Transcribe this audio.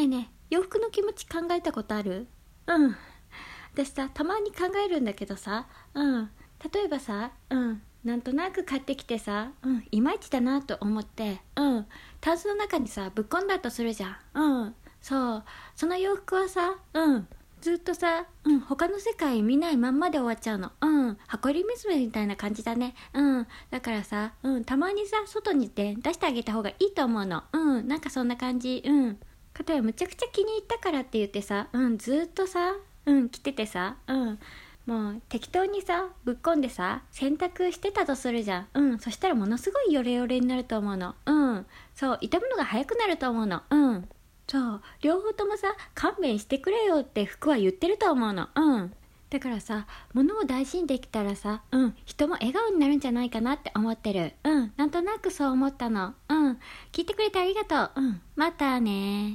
ねえねえ洋服の気持ち考えたことある？うん。私さたまに考えるんだけどさうん。例えばさうん。なんとなく買ってきてさうん。いまいちだなと思ってうん。タンスの中にさぶっ込んだとするじゃん。うん。そう。その洋服はさうん。ずっとさ、うん、他の世界見ないまんまで終わっちゃうの。うん、箱入り娘みたいな感じだね。うん、だからさ、うん、たまにさ、外に出してあげた方がいいと思うの。うん、なんかそんな感じ。うん。かたやむちゃくちゃ気に入ったからって言ってさ、うん、ずっとさ、うん、着ててさ、うん。もう適当にさぶっこんでさ洗濯してたとするじゃん。うんそしたらものすごいヨレヨレになると思うの。うんそう傷むのが早くなると思うの。うんそう両方ともさ勘弁してくれよって服は言ってると思うの。うんだからさ物を大事にできたらさうん人も笑顔になるんじゃないかなって思ってる。うんなんとなくそう思ったの。うん聞いてくれてありがとう。うんまたね